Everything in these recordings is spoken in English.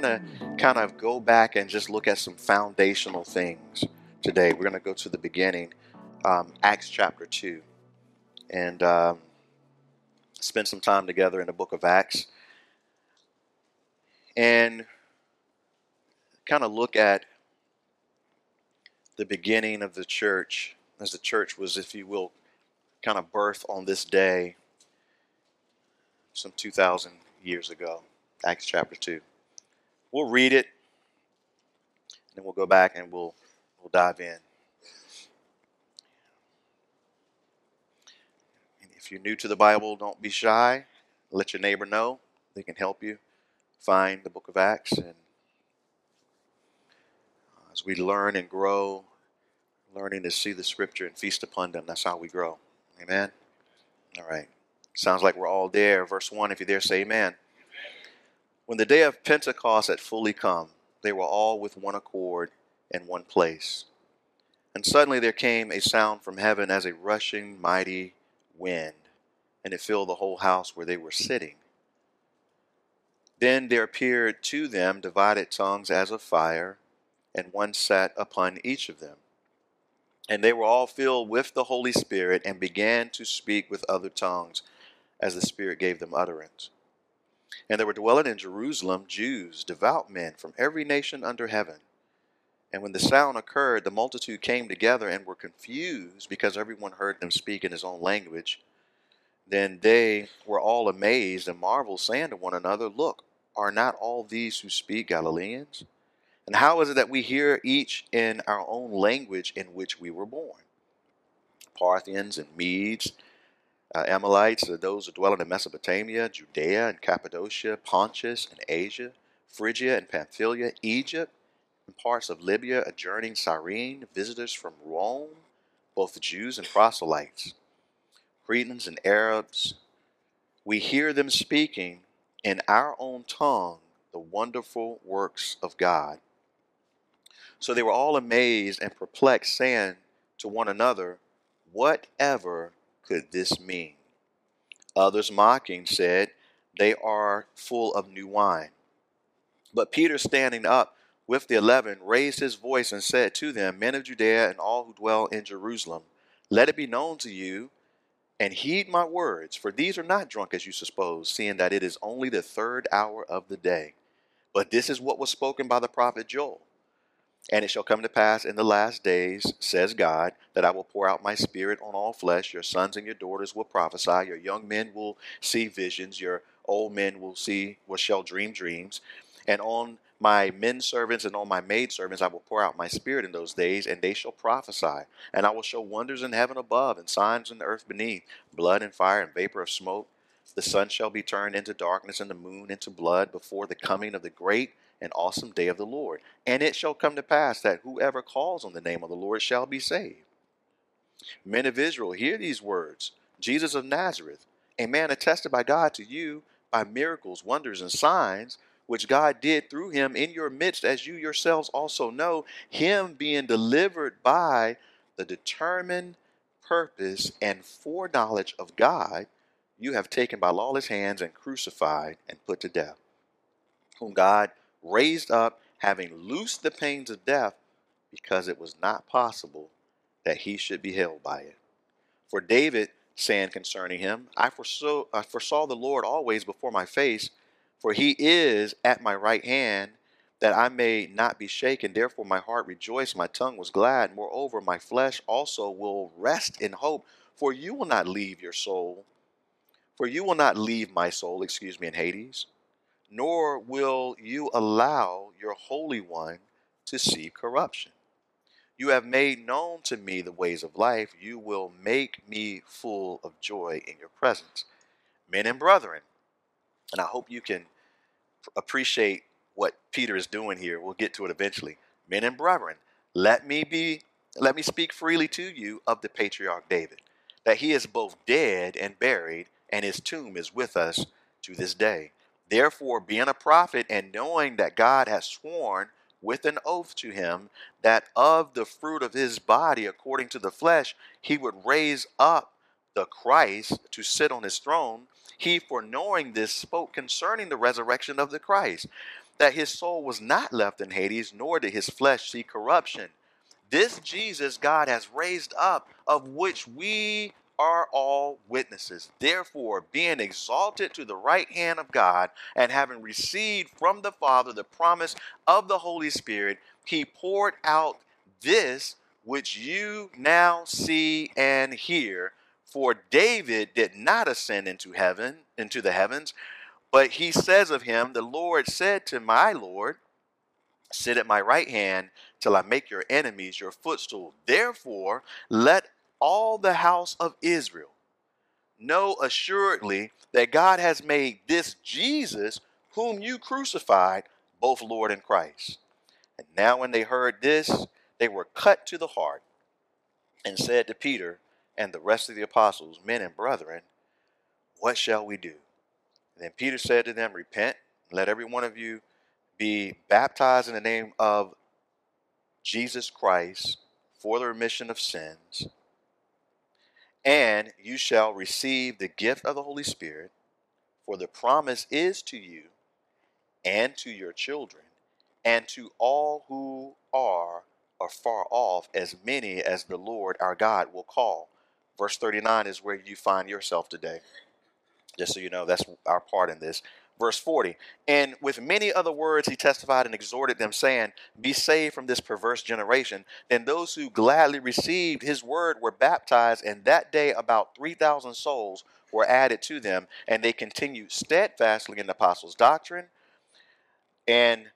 want to kind of go back and just look at some foundational things today. We're going to go to the beginning, um, Acts chapter 2, and um, spend some time together in the book of Acts. And kind of look at the beginning of the church, as the church was, if you will, kind of birth on this day some 2,000 years ago. Acts chapter 2. We'll read it, and then we'll go back and we'll, we'll dive in. And if you're new to the Bible, don't be shy. Let your neighbor know. They can help you find the book of Acts. And uh, as we learn and grow, learning to see the scripture and feast upon them, that's how we grow. Amen? All right. Sounds like we're all there. Verse 1, if you're there, say amen. When the day of Pentecost had fully come, they were all with one accord in one place. And suddenly there came a sound from heaven as a rushing mighty wind, and it filled the whole house where they were sitting. Then there appeared to them divided tongues as of fire, and one sat upon each of them. And they were all filled with the Holy Spirit and began to speak with other tongues as the Spirit gave them utterance. And there were dwelling in Jerusalem Jews, devout men from every nation under heaven. And when the sound occurred, the multitude came together and were confused because everyone heard them speak in his own language. Then they were all amazed and marveled, saying to one another, Look, are not all these who speak Galileans? And how is it that we hear each in our own language in which we were born? Parthians and Medes uh, are those who dwell in Mesopotamia, Judea and Cappadocia, Pontus and Asia, Phrygia and Pamphylia, Egypt, and parts of Libya adjoining Cyrene, visitors from Rome, both Jews and proselytes, Cretans and Arabs. We hear them speaking in our own tongue the wonderful works of God. So they were all amazed and perplexed, saying to one another, Whatever could this mean? Others mocking said, They are full of new wine. But Peter, standing up with the eleven, raised his voice and said to them, Men of Judea and all who dwell in Jerusalem, let it be known to you and heed my words, for these are not drunk as you suppose, seeing that it is only the third hour of the day. But this is what was spoken by the prophet Joel. And it shall come to pass in the last days, says God, that I will pour out my spirit on all flesh. Your sons and your daughters will prophesy. Your young men will see visions. Your old men will see, will shall dream dreams. And on my men servants and on my maid servants I will pour out my spirit in those days, and they shall prophesy. And I will show wonders in heaven above, and signs in the earth beneath, blood and fire and vapor of smoke. The sun shall be turned into darkness, and the moon into blood before the coming of the great an awesome day of the Lord. And it shall come to pass that whoever calls on the name of the Lord shall be saved. Men of Israel, hear these words Jesus of Nazareth, a man attested by God to you by miracles, wonders, and signs, which God did through him in your midst, as you yourselves also know, him being delivered by the determined purpose and foreknowledge of God, you have taken by lawless hands and crucified and put to death, whom God raised up, having loosed the pains of death, because it was not possible that he should be held by it. For David, saying concerning him, I foresaw, I foresaw the Lord always before my face, for he is at my right hand, that I may not be shaken. Therefore my heart rejoiced, my tongue was glad. Moreover, my flesh also will rest in hope, for you will not leave your soul. For you will not leave my soul, excuse me, in Hades nor will you allow your Holy One to see corruption. You have made known to me the ways of life. You will make me full of joy in your presence. Men and brethren, and I hope you can appreciate what Peter is doing here. We'll get to it eventually. Men and brethren, let me be let me speak freely to you of the patriarch David, that he is both dead and buried, and his tomb is with us to this day. Therefore, being a prophet and knowing that God has sworn with an oath to him that of the fruit of his body, according to the flesh, he would raise up the Christ to sit on his throne, he, foreknowing this, spoke concerning the resurrection of the Christ, that his soul was not left in Hades, nor did his flesh see corruption. This Jesus God has raised up, of which we are all witnesses. Therefore, being exalted to the right hand of God, and having received from the Father the promise of the Holy Spirit, he poured out this which you now see and hear. For David did not ascend into heaven, into the heavens, but he says of him, The Lord said to my Lord, Sit at my right hand till I make your enemies your footstool. Therefore, let all the house of Israel know assuredly that God has made this Jesus, whom you crucified, both Lord and Christ. And now, when they heard this, they were cut to the heart and said to Peter and the rest of the apostles, Men and brethren, what shall we do? And then Peter said to them, Repent, let every one of you be baptized in the name of Jesus Christ for the remission of sins, and you shall receive the gift of the Holy Spirit, for the promise is to you and to your children and to all who are afar off, as many as the Lord our God will call. Verse 39 is where you find yourself today. Just so you know, that's our part in this. Verse 40, and with many other words he testified and exhorted them, saying, Be saved from this perverse generation. Then those who gladly received his word were baptized, and that day about 3,000 souls were added to them, and they continued steadfastly in the apostles' doctrine and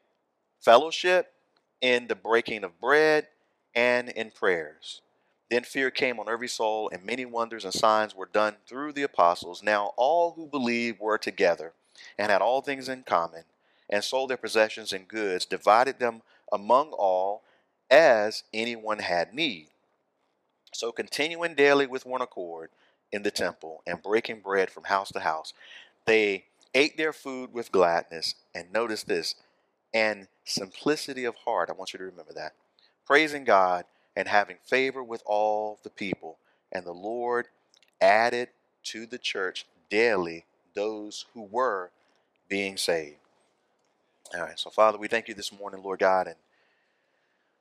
fellowship, in the breaking of bread, and in prayers. Then fear came on every soul, and many wonders and signs were done through the apostles. Now all who believed were together, and had all things in common, and sold their possessions and goods, divided them among all, as anyone had need. So continuing daily with one accord in the temple, and breaking bread from house to house, they ate their food with gladness, and notice this, and simplicity of heart. I want you to remember that. Praising God and having favor with all the people. And the Lord added to the church daily those who were being saved. All right, so Father, we thank you this morning, Lord God, and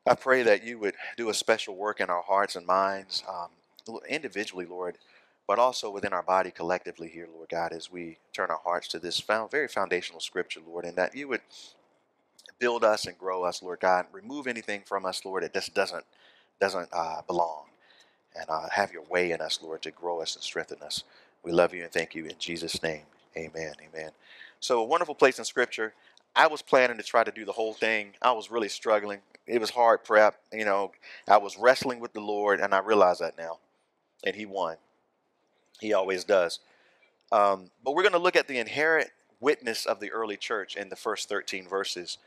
I pray that you would do a special work in our hearts and minds, um, individually, Lord, but also within our body collectively here, Lord God, as we turn our hearts to this found, very foundational scripture, Lord, and that you would build us and grow us, Lord God. Remove anything from us, Lord, that just doesn't doesn't uh, belong. And uh, have your way in us, Lord, to grow us and strengthen us. We love you and thank you in Jesus' name. Amen. Amen. So, a wonderful place in Scripture. I was planning to try to do the whole thing. I was really struggling. It was hard prep. You know, I was wrestling with the Lord, and I realize that now. And He won. He always does. Um, but we're going to look at the inherent witness of the early church in the first 13 verses.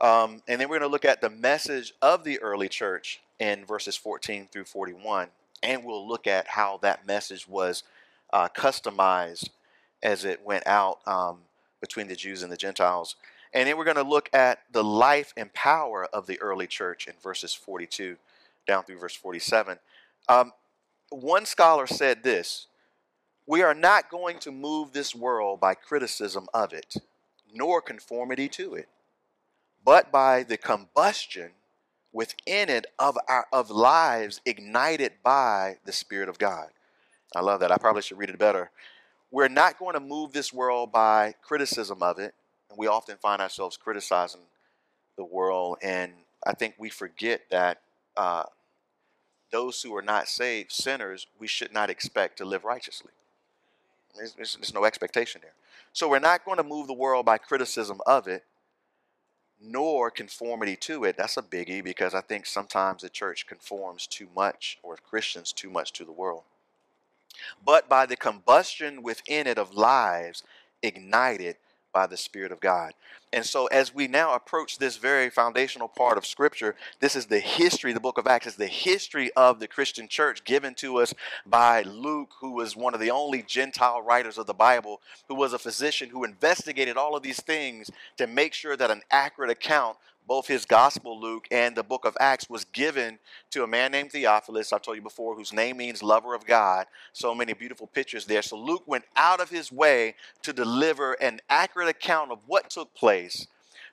Um, and then we're going to look at the message of the early church in verses 14 through 41. And we'll look at how that message was uh, customized as it went out um, between the Jews and the Gentiles. And then we're going to look at the life and power of the early church in verses 42 down through verse 47. Um, one scholar said this We are not going to move this world by criticism of it, nor conformity to it but by the combustion within it of our of lives ignited by the Spirit of God. I love that. I probably should read it better. We're not going to move this world by criticism of it. And we often find ourselves criticizing the world, and I think we forget that uh, those who are not saved, sinners, we should not expect to live righteously. There's, there's, there's no expectation there. So we're not going to move the world by criticism of it, nor conformity to it. That's a biggie because I think sometimes the church conforms too much or Christians too much to the world. But by the combustion within it of lives ignited by the Spirit of God. And so, as we now approach this very foundational part of Scripture, this is the history, the book of Acts is the history of the Christian church given to us by Luke, who was one of the only Gentile writers of the Bible, who was a physician who investigated all of these things to make sure that an accurate account both his gospel, Luke, and the book of Acts was given to a man named Theophilus, I've told you before, whose name means lover of God. So many beautiful pictures there. So Luke went out of his way to deliver an accurate account of what took place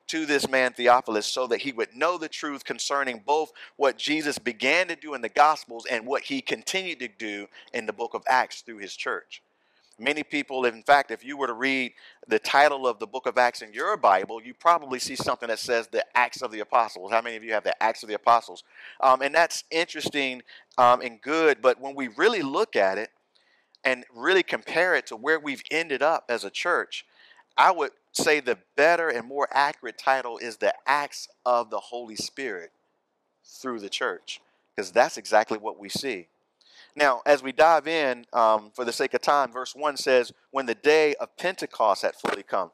to this man Theophilus so that he would know the truth concerning both what Jesus began to do in the Gospels and what he continued to do in the book of Acts through his church. Many people, in fact, if you were to read the title of the book of Acts in your Bible, you probably see something that says the Acts of the Apostles. How many of you have the Acts of the Apostles? Um, and that's interesting um, and good, but when we really look at it and really compare it to where we've ended up as a church, I would say the better and more accurate title is the Acts of the Holy Spirit through the church, because that's exactly what we see. Now, as we dive in, um, for the sake of time, verse 1 says, When the day of Pentecost had fully come.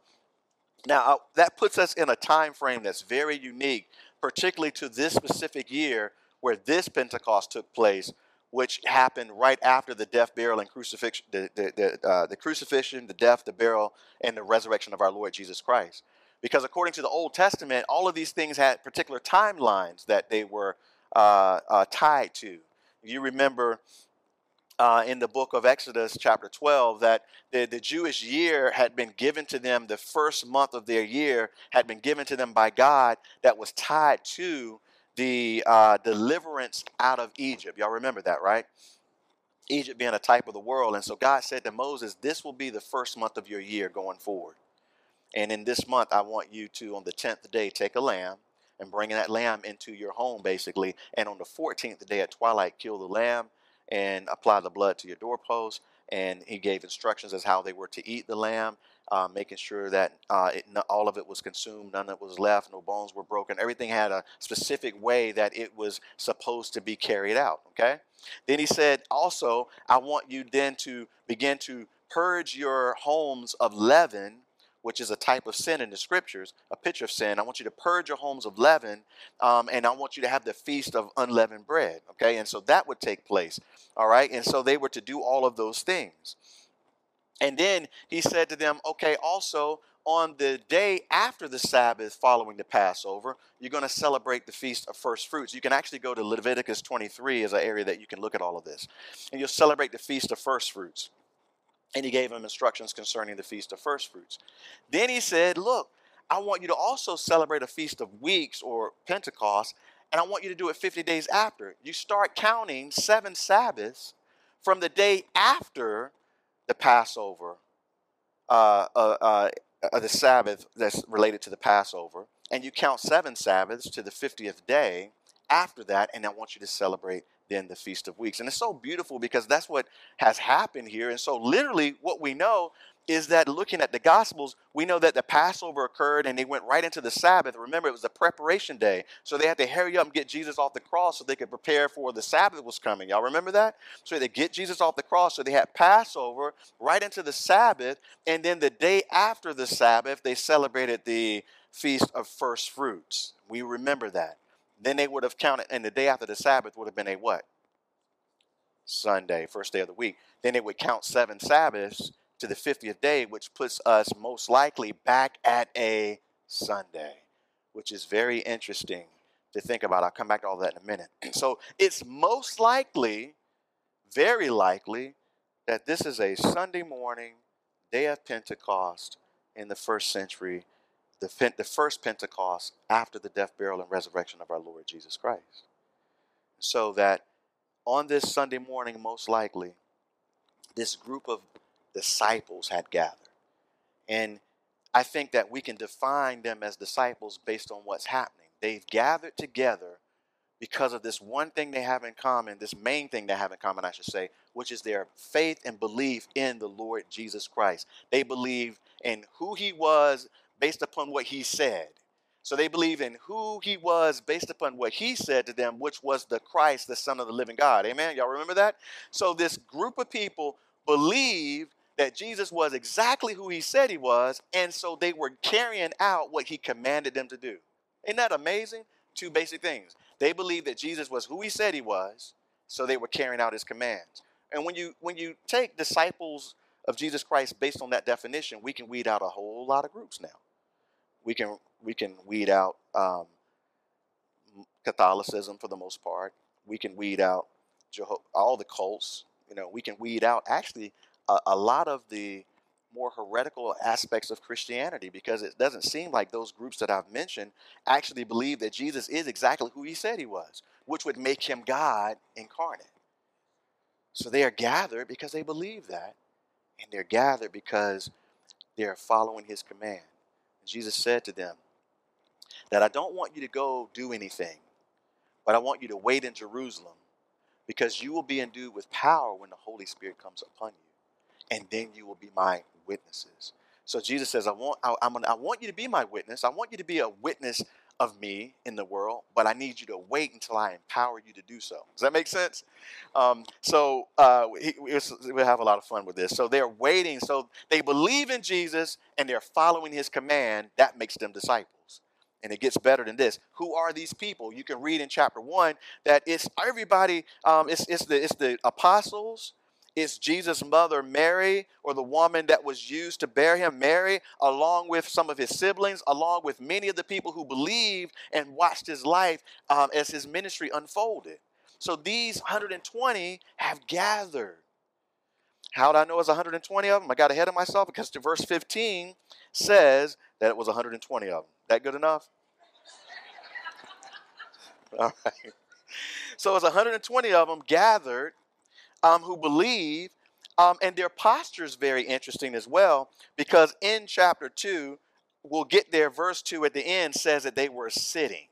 Now, uh, that puts us in a time frame that's very unique, particularly to this specific year where this Pentecost took place, which happened right after the death, burial, and crucifixion, the, the, the, uh, the crucifixion, the death, the burial, and the resurrection of our Lord Jesus Christ. Because according to the Old Testament, all of these things had particular timelines that they were uh, uh, tied to. You remember uh, in the book of Exodus, chapter 12, that the, the Jewish year had been given to them, the first month of their year had been given to them by God that was tied to the uh, deliverance out of Egypt. Y'all remember that, right? Egypt being a type of the world. And so God said to Moses, This will be the first month of your year going forward. And in this month, I want you to, on the 10th day, take a lamb and bring that lamb into your home, basically. And on the 14th day at twilight, kill the lamb and apply the blood to your doorpost. And he gave instructions as how they were to eat the lamb, uh, making sure that uh, it, all of it was consumed, none of it was left, no bones were broken. Everything had a specific way that it was supposed to be carried out. Okay. Then he said, also, I want you then to begin to purge your homes of leaven which is a type of sin in the scriptures, a picture of sin. I want you to purge your homes of leaven, um, and I want you to have the feast of unleavened bread. Okay, and so that would take place. All right, and so they were to do all of those things. And then he said to them, okay, also on the day after the Sabbath following the Passover, you're going to celebrate the Feast of First Fruits. You can actually go to Leviticus 23 as an area that you can look at all of this. And you'll celebrate the Feast of First Fruits and he gave them instructions concerning the feast of first fruits. Then he said, Look, I want you to also celebrate a feast of weeks or Pentecost, and I want you to do it 50 days after. You start counting seven Sabbaths from the day after the Passover, uh, uh, uh, uh the Sabbath that's related to the Passover, and you count seven Sabbaths to the 50th day after that, and I want you to celebrate then the Feast of Weeks. And it's so beautiful because that's what has happened here. And so, literally, what we know is that looking at the Gospels, we know that the Passover occurred and they went right into the Sabbath. Remember, it was the preparation day. So they had to hurry up and get Jesus off the cross so they could prepare for the Sabbath was coming. Y'all remember that? So they get Jesus off the cross. So they had Passover right into the Sabbath. And then the day after the Sabbath, they celebrated the Feast of First Fruits. We remember that. Then they would have counted, and the day after the Sabbath would have been a what? Sunday, first day of the week. Then it would count seven Sabbaths to the 50th day, which puts us most likely back at a Sunday, which is very interesting to think about. I'll come back to all that in a minute. So it's most likely, very likely, that this is a Sunday morning, day of Pentecost in the first century the, the first Pentecost after the death, burial, and resurrection of our Lord Jesus Christ. So that on this Sunday morning, most likely, this group of disciples had gathered. And I think that we can define them as disciples based on what's happening. They've gathered together because of this one thing they have in common, this main thing they have in common, I should say, which is their faith and belief in the Lord Jesus Christ. They believe in who he was, based upon what he said. So they believe in who he was based upon what he said to them, which was the Christ, the Son of the living God. Amen. Y'all remember that? So this group of people believed that Jesus was exactly who he said he was, and so they were carrying out what he commanded them to do. Isn't that amazing? Two basic things. They believed that Jesus was who he said he was, so they were carrying out his commands. And when you when you take disciples of Jesus Christ based on that definition, we can weed out a whole lot of groups now. We can we can weed out um, Catholicism for the most part. We can weed out Jeho- all the cults. You know, we can weed out actually a, a lot of the more heretical aspects of Christianity because it doesn't seem like those groups that I've mentioned actually believe that Jesus is exactly who he said he was, which would make him God incarnate. So they are gathered because they believe that, and they're gathered because they're following his command. And Jesus said to them that I don't want you to go do anything, but I want you to wait in Jerusalem because you will be endued with power when the Holy Spirit comes upon you, and then you will be my witnesses. So Jesus says, I want, I, I'm gonna, I want you to be my witness. I want you to be a witness of me in the world, but I need you to wait until I empower you to do so. Does that make sense? Um, so uh, we, we'll have a lot of fun with this. So they're waiting. So they believe in Jesus and they're following his command. That makes them disciples. And it gets better than this. Who are these people? You can read in chapter one that it's everybody. Um, it's, it's the it's the apostles is Jesus' mother Mary or the woman that was used to bear him, Mary, along with some of his siblings, along with many of the people who believed and watched his life um, as his ministry unfolded. So these 120 have gathered. How do I know it's 120 of them? I got ahead of myself because verse 15 says that it was 120 of them. That good enough? All right. So it's 120 of them gathered um, who believe, um, and their posture is very interesting as well, because in chapter 2, we'll get there, verse 2 at the end says that they were sitting.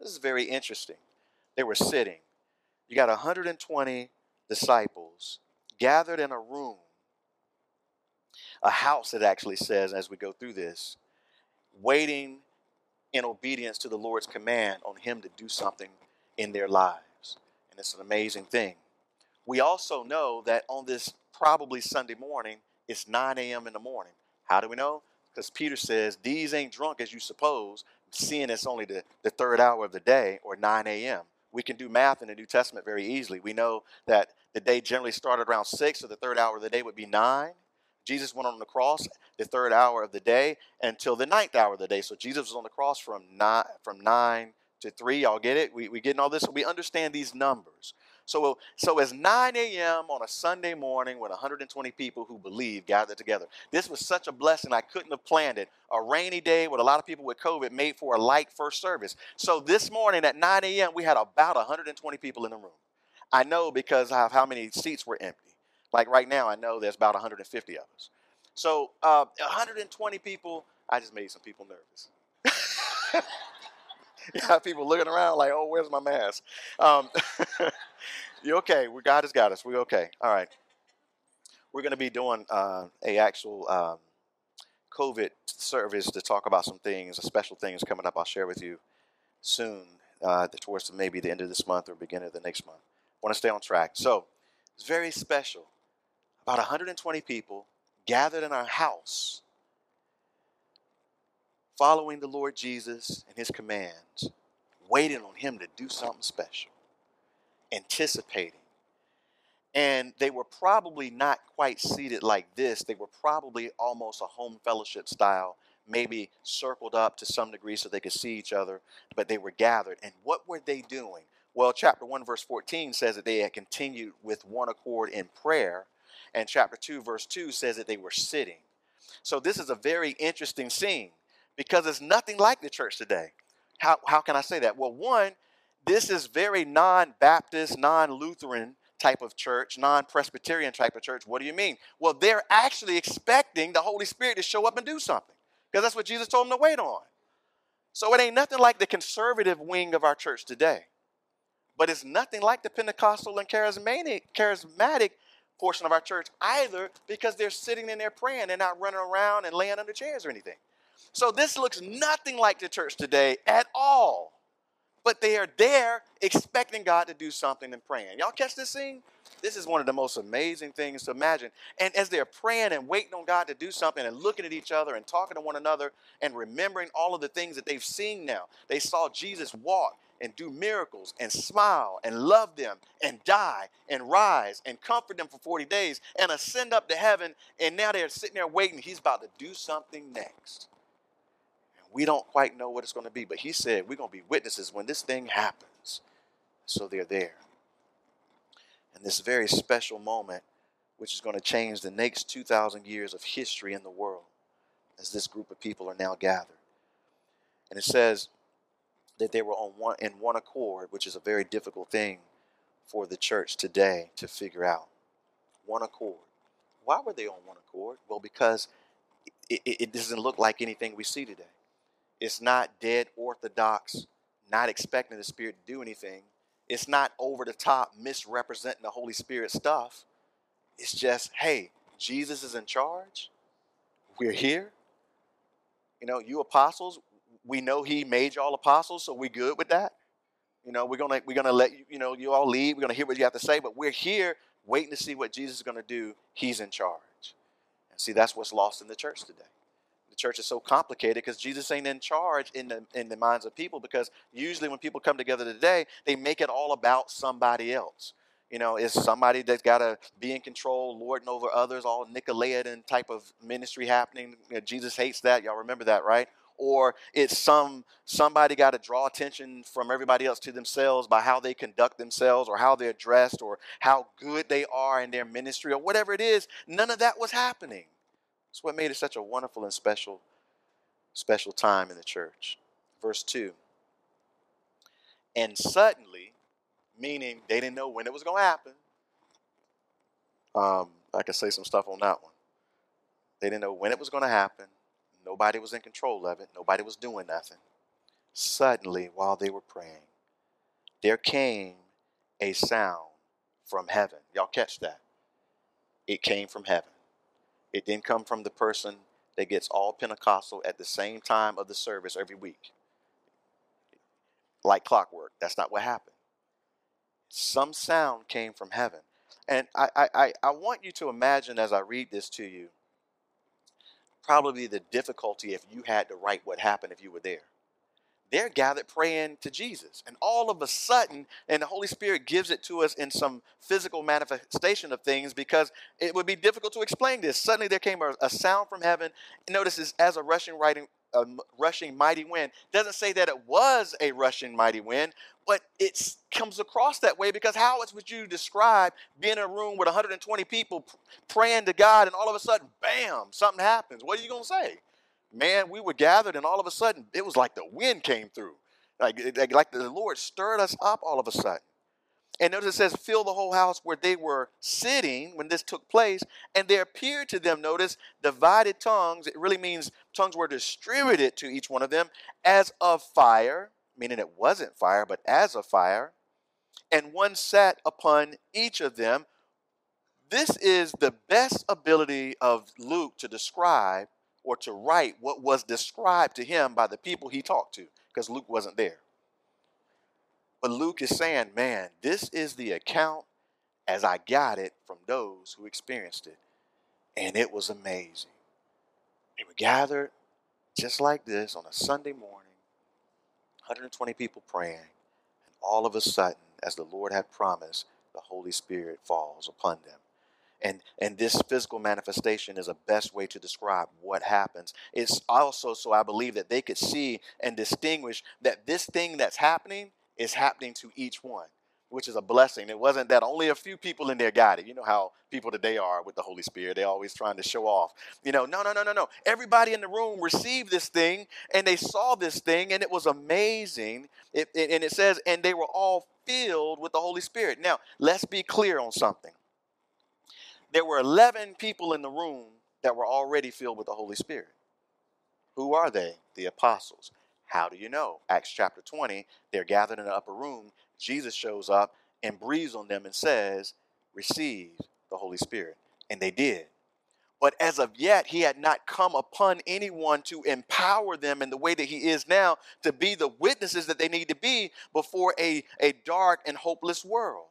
This is very interesting. They were sitting. You got 120 disciples gathered in a room, a house, it actually says as we go through this, waiting in obedience to the Lord's command on Him to do something in their lives. And it's an amazing thing. We also know that on this probably Sunday morning, it's 9 a.m. in the morning. How do we know? Because Peter says, These ain't drunk as you suppose, seeing it's only the, the third hour of the day or 9 a.m. We can do math in the New Testament very easily. We know that the day generally started around 6, so the third hour of the day would be 9. Jesus went on the cross the third hour of the day until the ninth hour of the day. So Jesus was on the cross from nine, from 9 to 3. Y'all get it? We, we getting all this? We understand these numbers. So, so it's 9 a.m. on a Sunday morning with 120 people who believe gathered together. This was such a blessing. I couldn't have planned it. A rainy day with a lot of people with COVID made for a light first service. So this morning at 9 a.m., we had about 120 people in the room. I know because of how many seats were empty. Like right now, I know there's about 150 of us. So uh, 120 people, I just made some people nervous. you have people looking around like, oh, where's my mask? Um, you okay? We God has got us. We okay? All right. We're going to be doing uh, a actual um, COVID service to talk about some things, special things coming up. I'll share with you soon, uh, towards maybe the end of this month or beginning of the next month. Want to stay on track. So it's very special. About 120 people gathered in our house following the Lord Jesus and his commands, waiting on him to do something special, anticipating. And they were probably not quite seated like this. They were probably almost a home fellowship style, maybe circled up to some degree so they could see each other, but they were gathered. And what were they doing? Well, chapter 1, verse 14 says that they had continued with one accord in prayer. And chapter 2, verse 2 says that they were sitting. So this is a very interesting scene because it's nothing like the church today. How, how can I say that? Well, one, this is very non Baptist, non Lutheran type of church, non Presbyterian type of church. What do you mean? Well, they're actually expecting the Holy Spirit to show up and do something because that's what Jesus told them to wait on. So it ain't nothing like the conservative wing of our church today. But it's nothing like the Pentecostal and charismatic, charismatic portion of our church either because they're sitting in there praying. They're not running around and laying under chairs or anything. So this looks nothing like the church today at all. But they are there expecting God to do something and praying. Y'all catch this scene? This is one of the most amazing things to imagine. And as they're praying and waiting on God to do something and looking at each other and talking to one another and remembering all of the things that they've seen now, they saw Jesus walk and do miracles and smile and love them and die and rise and comfort them for 40 days and ascend up to heaven. And now they're sitting there waiting. He's about to do something next. We don't quite know what it's going to be, but he said we're going to be witnesses when this thing happens. So they're there. And this very special moment which is going to change the next 2,000 years of history in the world as this group of people are now gathered. And it says that they were on one, in one accord, which is a very difficult thing for the church today to figure out. One accord. Why were they on one accord? Well, because it, it, it doesn't look like anything we see today. It's not dead orthodox, not expecting the Spirit to do anything. It's not over the top, misrepresenting the Holy Spirit stuff. It's just, hey, Jesus is in charge. We're here. You know, you apostles, we know he made y'all apostles, so we good with that. You know, we're gonna we're gonna let you, you know, you all lead. We're gonna hear what you have to say, but we're here waiting to see what Jesus is gonna do. He's in charge. And see, that's what's lost in the church today. The church is so complicated because Jesus ain't in charge in the in the minds of people. Because usually when people come together today, they make it all about somebody else. You know, it's somebody that's got to be in control, lording over others, all Nicolaitan type of ministry happening. You know, Jesus hates that. Y'all remember that, right? Or it's some somebody got to draw attention from everybody else to themselves by how they conduct themselves, or how they're dressed, or how good they are in their ministry, or whatever it is. None of that was happening. That's what made it such a wonderful and special, special time in the church. Verse two. And suddenly meaning they didn't know when it was going to happen. Um, I could say some stuff on that one. They didn't know when it was going to happen. Nobody was in control of it. Nobody was doing nothing. Suddenly, while they were praying, there came a sound from heaven. Y'all catch that? It came from heaven. It didn't come from the person that gets all Pentecostal at the same time of the service every week. Like clockwork. That's not what happened some sound came from heaven. And I, I, I want you to imagine as I read this to you, probably the difficulty if you had to write what happened if you were there. They're gathered praying to Jesus. And all of a sudden, and the Holy Spirit gives it to us in some physical manifestation of things because it would be difficult to explain this. Suddenly there came a, a sound from heaven. Notice this as a rushing, a um, rushing mighty wind. Doesn't say that it was a rushing mighty wind, but it comes across that way because how else would you describe being in a room with 120 people praying to God and all of a sudden, bam, something happens? What are you going to say? Man, we were gathered and all of a sudden it was like the wind came through. Like, like the Lord stirred us up all of a sudden. And notice it says, fill the whole house where they were sitting when this took place. And there appeared to them, notice, divided tongues. It really means tongues were distributed to each one of them as of fire, meaning it wasn't fire, but as a fire. And one sat upon each of them. This is the best ability of Luke to describe or to write what was described to him by the people he talked to, because Luke wasn't there. But Luke is saying, man, this is the account as I got it from those who experienced it. And it was amazing. They were gathered just like this on a Sunday morning, 120 people praying, and all of a sudden, as the Lord had promised, the Holy Spirit falls upon them. And, and this physical manifestation is a best way to describe what happens. It's also so I believe that they could see and distinguish that this thing that's happening is happening to each one, which is a blessing. It wasn't that only a few people in there got it. You know how people today are with the Holy Spirit. They're always trying to show off. You know, no, no, no, no, no. Everybody in the room received this thing and they saw this thing and it was amazing. It, it, and it says, and they were all filled with the Holy Spirit. Now, let's be clear on something. There were 11 people in the room that were already filled with the Holy Spirit. Who are they? The apostles. How do you know? Acts chapter 20, they're gathered in the upper room. Jesus shows up and breathes on them and says, Receive the Holy Spirit. And they did. But as of yet, he had not come upon anyone to empower them in the way that he is now to be the witnesses that they need to be before a, a dark and hopeless world.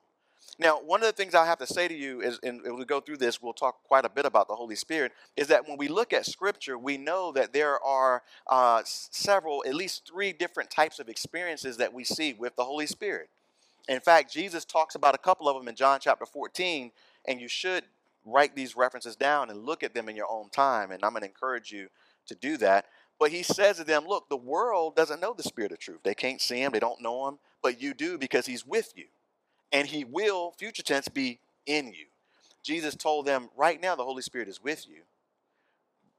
Now, one of the things I have to say to you is, and as we go through this, we'll talk quite a bit about the Holy Spirit, is that when we look at Scripture, we know that there are uh, several, at least three different types of experiences that we see with the Holy Spirit. In fact, Jesus talks about a couple of them in John chapter 14, and you should write these references down and look at them in your own time, and I'm going to encourage you to do that. But he says to them, Look, the world doesn't know the Spirit of truth. They can't see him, they don't know him, but you do because he's with you and he will, future tense, be in you. Jesus told them, right now the Holy Spirit is with you.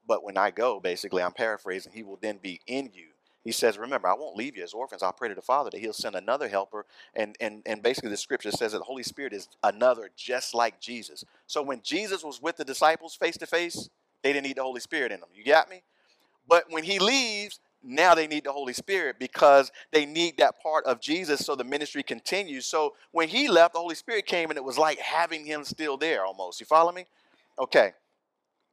But when I go, basically, I'm paraphrasing, he will then be in you. He says, Remember, I won't leave you as orphans. I'll pray to the Father that He'll send another helper. And, and, and basically, the scripture says that the Holy Spirit is another just like Jesus. So when Jesus was with the disciples face to face, they didn't need the Holy Spirit in them. You got me? But when He leaves, now they need the Holy Spirit because they need that part of Jesus so the ministry continues. So when He left, the Holy Spirit came and it was like having Him still there almost. You follow me? Okay.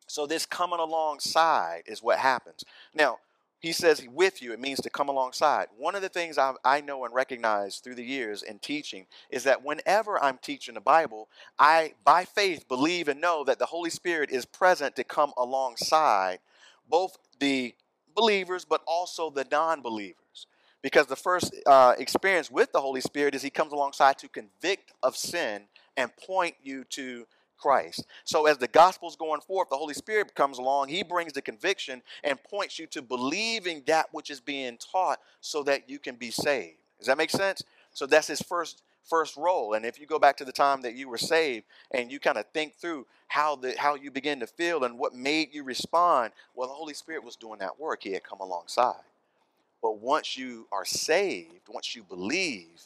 So this coming alongside is what happens. Now, he says with you, it means to come alongside. One of the things I, I know and recognize through the years in teaching is that whenever I'm teaching the Bible, I, by faith, believe and know that the Holy Spirit is present to come alongside both the believers, but also the non believers. Because the first uh, experience with the Holy Spirit is He comes alongside to convict of sin and point you to Christ. So as the gospel's going forth, the Holy Spirit comes along, he brings the conviction and points you to believing that which is being taught so that you can be saved. Does that make sense? So that's his first first role. And if you go back to the time that you were saved and you kind of think through how the how you begin to feel and what made you respond, well the Holy Spirit was doing that work. He had come alongside. But once you are saved, once you believe,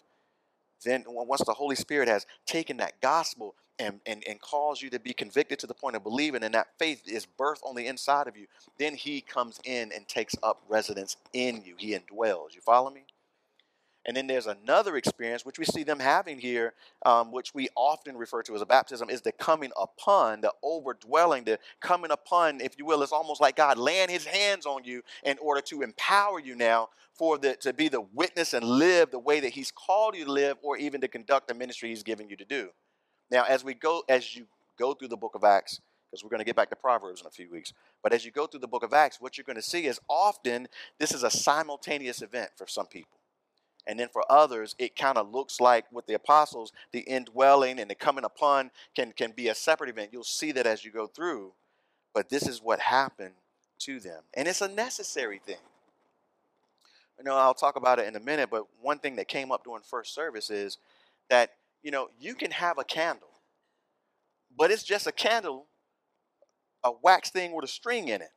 then once the Holy Spirit has taken that gospel and, and, and cause you to be convicted to the point of believing, and that faith is birthed on the inside of you, then He comes in and takes up residence in you. He indwells. You follow me? And then there's another experience which we see them having here, um, which we often refer to as a baptism, is the coming upon, the overdwelling, the coming upon, if you will. It's almost like God laying His hands on you in order to empower you now for the to be the witness and live the way that He's called you to live, or even to conduct the ministry He's given you to do. Now, as we go, as you go through the book of Acts, because we're going to get back to Proverbs in a few weeks, but as you go through the book of Acts, what you're going to see is often this is a simultaneous event for some people. And then for others, it kind of looks like with the apostles, the indwelling and the coming upon can, can be a separate event. You'll see that as you go through. But this is what happened to them. And it's a necessary thing. You know, I'll talk about it in a minute, but one thing that came up during first service is that you know, you can have a candle, but it's just a candle, a wax thing with a string in it,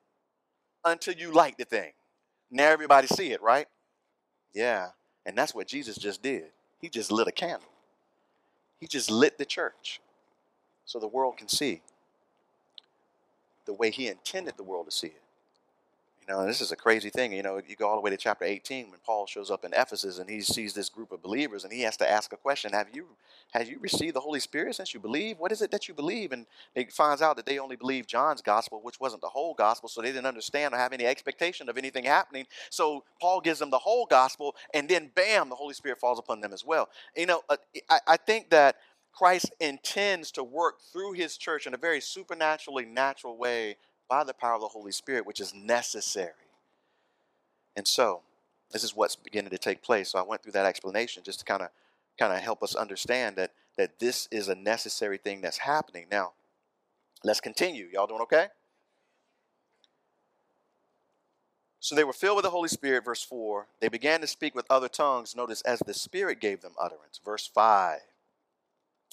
until you light the thing. Now everybody see it, right? Yeah, and that's what Jesus just did. He just lit a candle. He just lit the church so the world can see the way he intended the world to see it. You know, this is a crazy thing. You know, you go all the way to chapter 18 when Paul shows up in Ephesus and he sees this group of believers and he has to ask a question: Have you have you received the Holy Spirit since you believe? What is it that you believe? And he finds out that they only believe John's gospel, which wasn't the whole gospel, so they didn't understand or have any expectation of anything happening. So Paul gives them the whole gospel, and then bam, the Holy Spirit falls upon them as well. You know, uh, I, I think that. Christ intends to work through his church in a very supernaturally natural way by the power of the Holy Spirit, which is necessary. And so, this is what's beginning to take place. So I went through that explanation just to kind of kind of help us understand that that this is a necessary thing that's happening. Now, let's continue. Y'all doing okay? So they were filled with the Holy Spirit, verse 4. They began to speak with other tongues, notice, as the Spirit gave them utterance. Verse 5.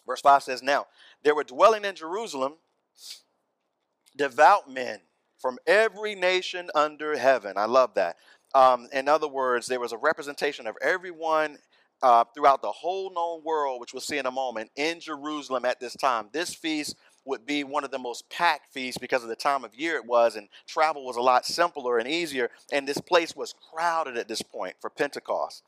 Verse 5 says, Now, there were dwelling in Jerusalem devout men from every nation under heaven. I love that. Um, in other words, there was a representation of everyone uh, throughout the whole known world, which we'll see in a moment, in Jerusalem at this time. This feast would be one of the most packed feasts because of the time of year it was, and travel was a lot simpler and easier. And this place was crowded at this point for Pentecost.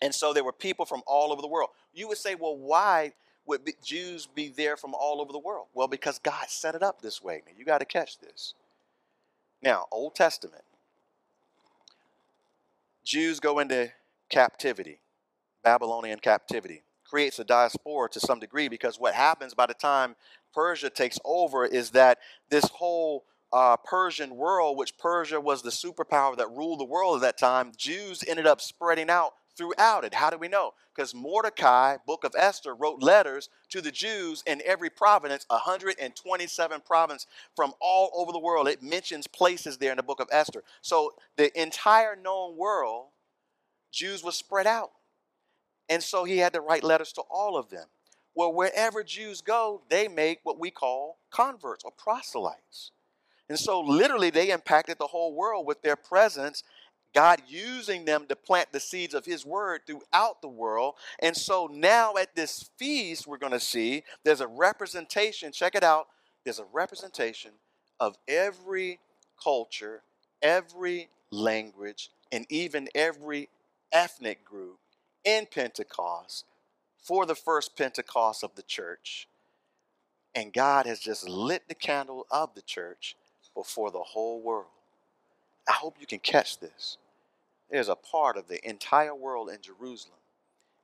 And so there were people from all over the world. You would say, well, why would be, Jews be there from all over the world? Well, because God set it up this way. Now, you got to catch this. Now, Old Testament, Jews go into captivity, Babylonian captivity. Creates a diaspora to some degree because what happens by the time Persia takes over is that this whole uh, Persian world, which Persia was the superpower that ruled the world at that time, Jews ended up spreading out throughout it. How do we know? Because Mordecai, book of Esther, wrote letters to the Jews in every province, 127 provinces from all over the world. It mentions places there in the book of Esther. So the entire known world, Jews were spread out. And so he had to write letters to all of them. Well, wherever Jews go, they make what we call converts or proselytes. And so, literally, they impacted the whole world with their presence God using them to plant the seeds of His word throughout the world. And so now at this feast, we're going to see there's a representation. Check it out. There's a representation of every culture, every language, and even every ethnic group in Pentecost for the first Pentecost of the church. And God has just lit the candle of the church before the whole world. I hope you can catch this. There's a part of the entire world in Jerusalem.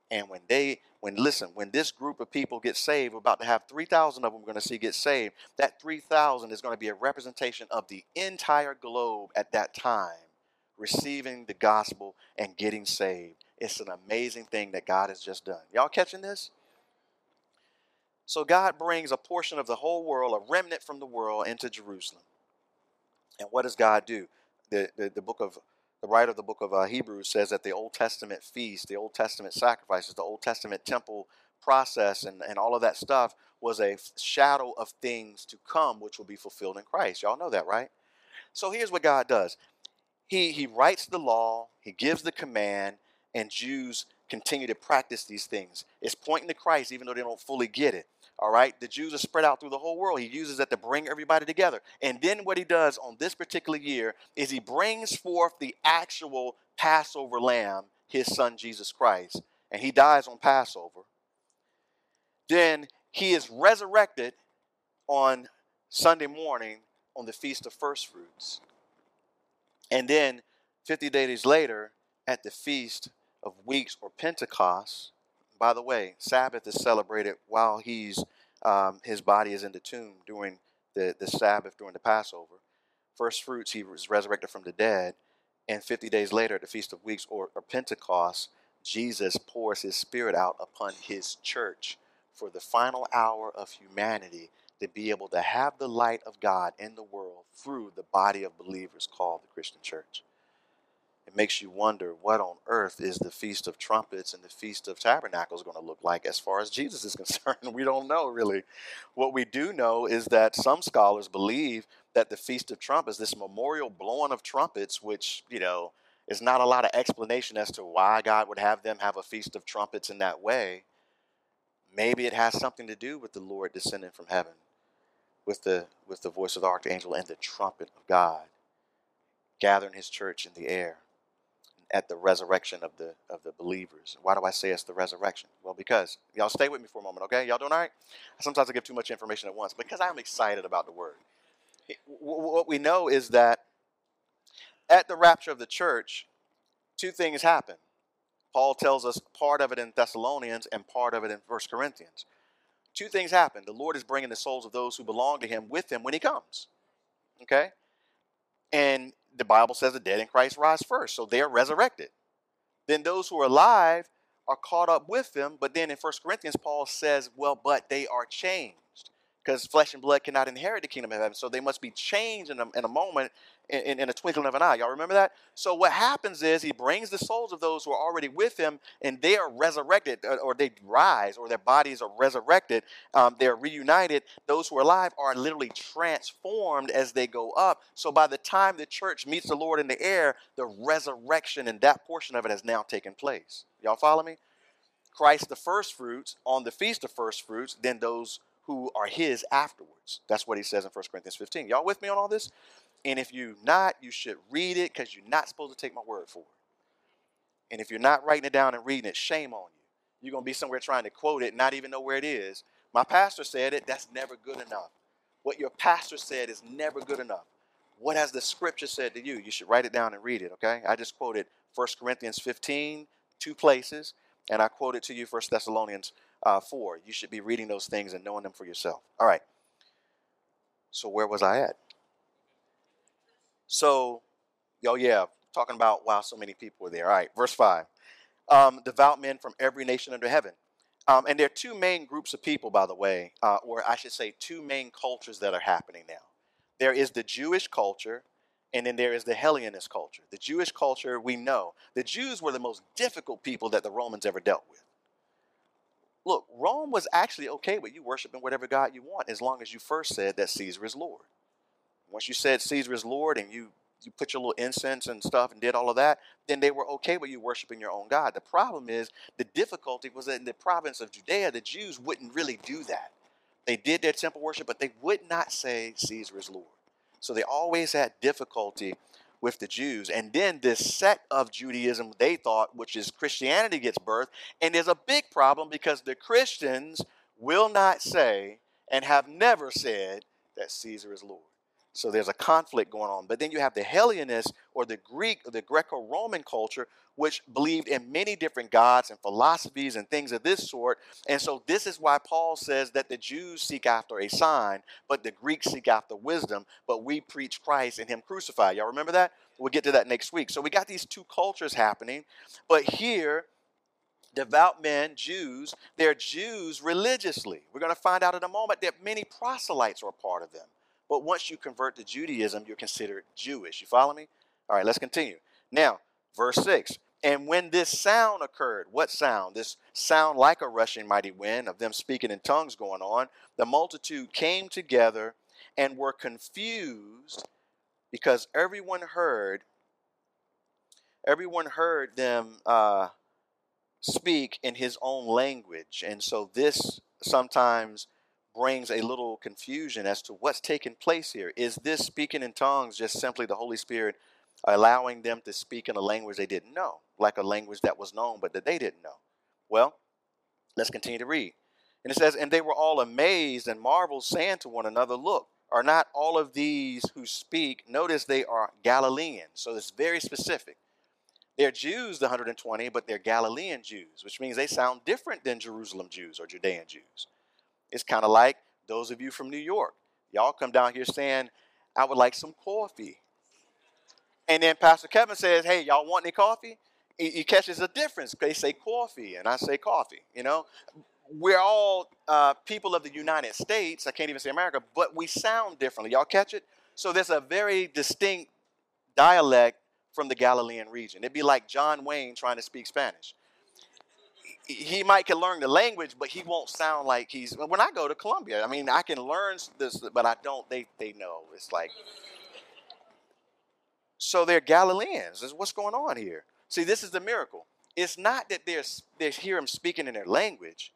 And when they, when listen, when this group of people get saved, we're about to have 3,000 of them we're going to see get saved. That 3,000 is going to be a representation of the entire globe at that time receiving the gospel and getting saved. It's an amazing thing that God has just done. Y'all catching this? So God brings a portion of the whole world, a remnant from the world, into Jerusalem. And what does God do? The, the, the book of the writer of the book of uh, Hebrews says that the Old Testament feast, the Old Testament sacrifices, the Old Testament temple process, and, and all of that stuff was a shadow of things to come, which will be fulfilled in Christ. Y'all know that, right? So here's what God does He, he writes the law, He gives the command, and Jews continue to practice these things. It's pointing to Christ, even though they don't fully get it. All right, the Jews are spread out through the whole world. He uses that to bring everybody together. And then what he does on this particular year is he brings forth the actual Passover lamb, his son Jesus Christ, and he dies on Passover. Then he is resurrected on Sunday morning on the Feast of First Fruits. And then 50 days later, at the Feast of Weeks or Pentecost, by the way, Sabbath is celebrated while he's um, his body is in the tomb during the, the Sabbath during the Passover. First fruits, he was resurrected from the dead. And 50 days later, at the Feast of Weeks or, or Pentecost, Jesus pours his spirit out upon his church for the final hour of humanity to be able to have the light of God in the world through the body of believers called the Christian church it makes you wonder what on earth is the Feast of Trumpets and the Feast of Tabernacles going to look like as far as Jesus is concerned. We don't know really. What we do know is that some scholars believe that the Feast of Trumpets, this memorial blowing of trumpets, which, you know, is not a lot of explanation as to why God would have them have a Feast of Trumpets in that way. Maybe it has something to do with the Lord descending from heaven with the with the voice of the archangel and the trumpet of God gathering his church in the air at the resurrection of the of the believers. Why do I say it's the resurrection? Well, because y'all stay with me for a moment, okay? Y'all doing all right? Sometimes I give too much information at once because I'm excited about the word. What we know is that at the rapture of the church, two things happen. Paul tells us part of it in Thessalonians and part of it in First Corinthians. Two things happen. The Lord is bringing the souls of those who belong to him with him when he comes. Okay? And the Bible says the dead in Christ rise first, so they are resurrected. Then those who are alive are caught up with them. But then in First Corinthians, Paul says, well, but they are changed because flesh and blood cannot inherit the kingdom of heaven. So they must be changed in a, in a moment, in, in, a twinkling of an eye. Y'all remember that? So what happens is he brings the souls of those who are already with him, and they are resurrected, or, or they rise, or their bodies are resurrected. Um, they're reunited. Those who are alive are literally transformed as they go up. So by the time the church meets the Lord in the air, the resurrection and that portion of it has now taken place. Y'all follow me? Christ the first fruits on the feast of first fruits, then those who are his afterwards. That's what he says in 1 Corinthians 15. Y'all with me on all this? And if you're not, you should read it because you're not supposed to take my word for it. And if you're not writing it down and reading it, shame on you. You're going to be somewhere trying to quote it, not even know where it is. My pastor said it, that's never good enough. What your pastor said is never good enough. What has the scripture said to you? You should write it down and read it, okay? I just quoted 1 Corinthians 15, two places, and I quoted to you 1 Thessalonians uh, for. You should be reading those things and knowing them for yourself. All right. So where was I at? So, oh yeah, talking about wow, so many people were there. All right, verse five. Um, devout men from every nation under heaven. Um, and there are two main groups of people, by the way, uh, or I should say, two main cultures that are happening now. There is the Jewish culture, and then there is the Hellenist culture. The Jewish culture, we know. The Jews were the most difficult people that the Romans ever dealt with look, Rome was actually okay with you worshiping whatever God you want as long as you first said that Caesar is Lord. Once you said Caesar is Lord and you you put your little incense and stuff and did all of that, then they were okay with you worshiping your own God. The problem is the difficulty was that in the province of Judea, the Jews wouldn't really do that. They did their temple worship, but they would not say Caesar is Lord. So they always had difficulty with the Jews. And then this sect of Judaism, they thought, which is Christianity, gets birth. And there's a big problem because the Christians will not say and have never said that Caesar is Lord. So there's a conflict going on. But then you have the Hellenists or the Greek or the Greco Roman culture, which believed in many different gods and philosophies and things of this sort. And so this is why Paul says that the Jews seek after a sign, but the Greeks seek after wisdom, but we preach Christ and Him crucified. Y'all remember that? We'll get to that next week. So we got these two cultures happening. But here, devout men, Jews, they're Jews religiously. We're going to find out in a moment that many proselytes are a part of them. But once you convert to Judaism, you're considered Jewish. You follow me? All right, let's continue. Now, verse 6. And when this sound occurred, what sound? This sound like a rushing mighty wind of them speaking in tongues going on, the multitude came together and were confused because everyone heard everyone heard them uh, speak in his own language and so this sometimes brings a little confusion as to what's taking place here. Is this speaking in tongues just simply the Holy Spirit allowing them to speak in a language they didn't know, like a language that was known but that they didn't know? Well, let's continue to read. And it says, And they were all amazed and marveled, saying to one another, Look, are not all of these who speak, notice they are Galileans. So it's very specific. They're Jews, the 120, but they're Galilean Jews, which means they sound different than Jerusalem Jews or Judean Jews. It's kind of like those of you from New York. Y'all come down here saying, I would like some coffee. And then Pastor Kevin says, Hey, y'all want any coffee? He, he catches a difference. They say coffee, and I say coffee. You know, we're all uh, people of the United States. I can't even say America, but we sound differently. Y'all catch it? So there's a very distinct dialect from the Galilean region. It'd be like John Wayne trying to speak Spanish he might can learn the language, but he won't sound like he's. When I go to Colombia, I mean, I can learn this, but I don't. They they know it's like. So they're Galileans. What's going on here. See, this is the miracle. It's not that they're they hear them speaking in their language.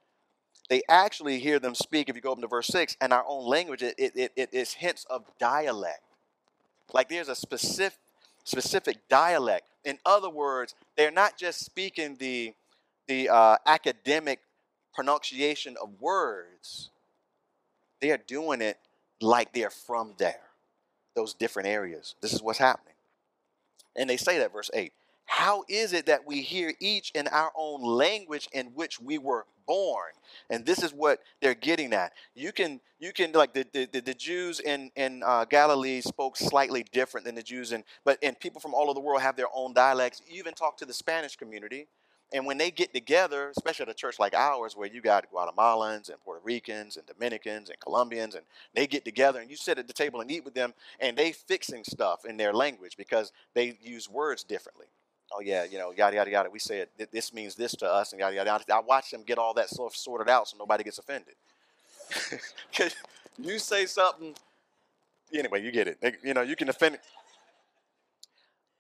They actually hear them speak. If you go up to verse six, and our own language, it, it, it is hints of dialect. Like there's a specific specific dialect. In other words, they're not just speaking the the uh, academic pronunciation of words, they are doing it like they're from there, those different areas. This is what's happening. And they say that, verse 8. How is it that we hear each in our own language in which we were born? And this is what they're getting at. You can, you can like the, the, the Jews in, in uh, Galilee spoke slightly different than the Jews in, but and people from all over the world have their own dialects. You even talk to the Spanish community and when they get together, especially at a church like ours, where you got Guatemalans and Puerto Ricans and Dominicans and Colombians, and they get together and you sit at the table and eat with them, and they fixing stuff in their language because they use words differently. Oh yeah, you know, yada yada yada. We say it. This means this to us, and yada yada. yada. I watch them get all that stuff sorted out so nobody gets offended. you say something, anyway, you get it. You know, you can offend.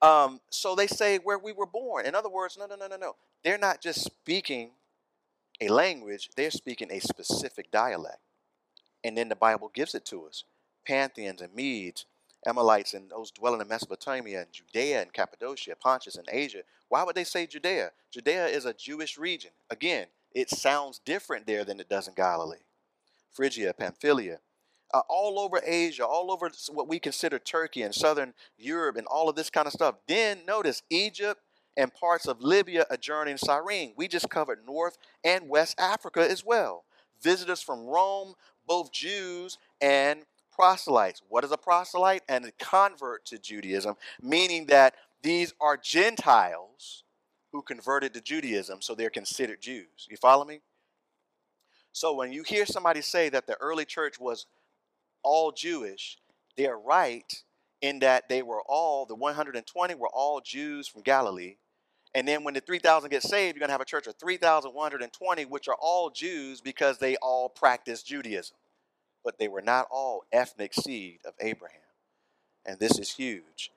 Um, so they say where we were born. In other words, no, no, no, no, no. They're not just speaking a language, they're speaking a specific dialect. And then the Bible gives it to us. Parthians and Medes, Amalekites, and those dwelling in Mesopotamia and Judea and Cappadocia, Pontus and Asia. Why would they say Judea? Judea is a Jewish region. Again, it sounds different there than it does in Galilee. Phrygia, Pamphylia, uh, all over Asia, all over what we consider Turkey and southern Europe and all of this kind of stuff. Then notice Egypt and parts of Libya adjoining Cyrene. We just covered North and West Africa as well. Visitors from Rome, both Jews and proselytes. What is a proselyte? And a convert to Judaism, meaning that these are Gentiles who converted to Judaism, so they're considered Jews. You follow me? So when you hear somebody say that the early church was all Jewish, they're right in that they were all, the 120 were all Jews from Galilee, And then when the 3,000 get saved, you're going to have a church of 3,120, which are all Jews because they all practice Judaism. But they were not all ethnic seed of Abraham. And this is huge.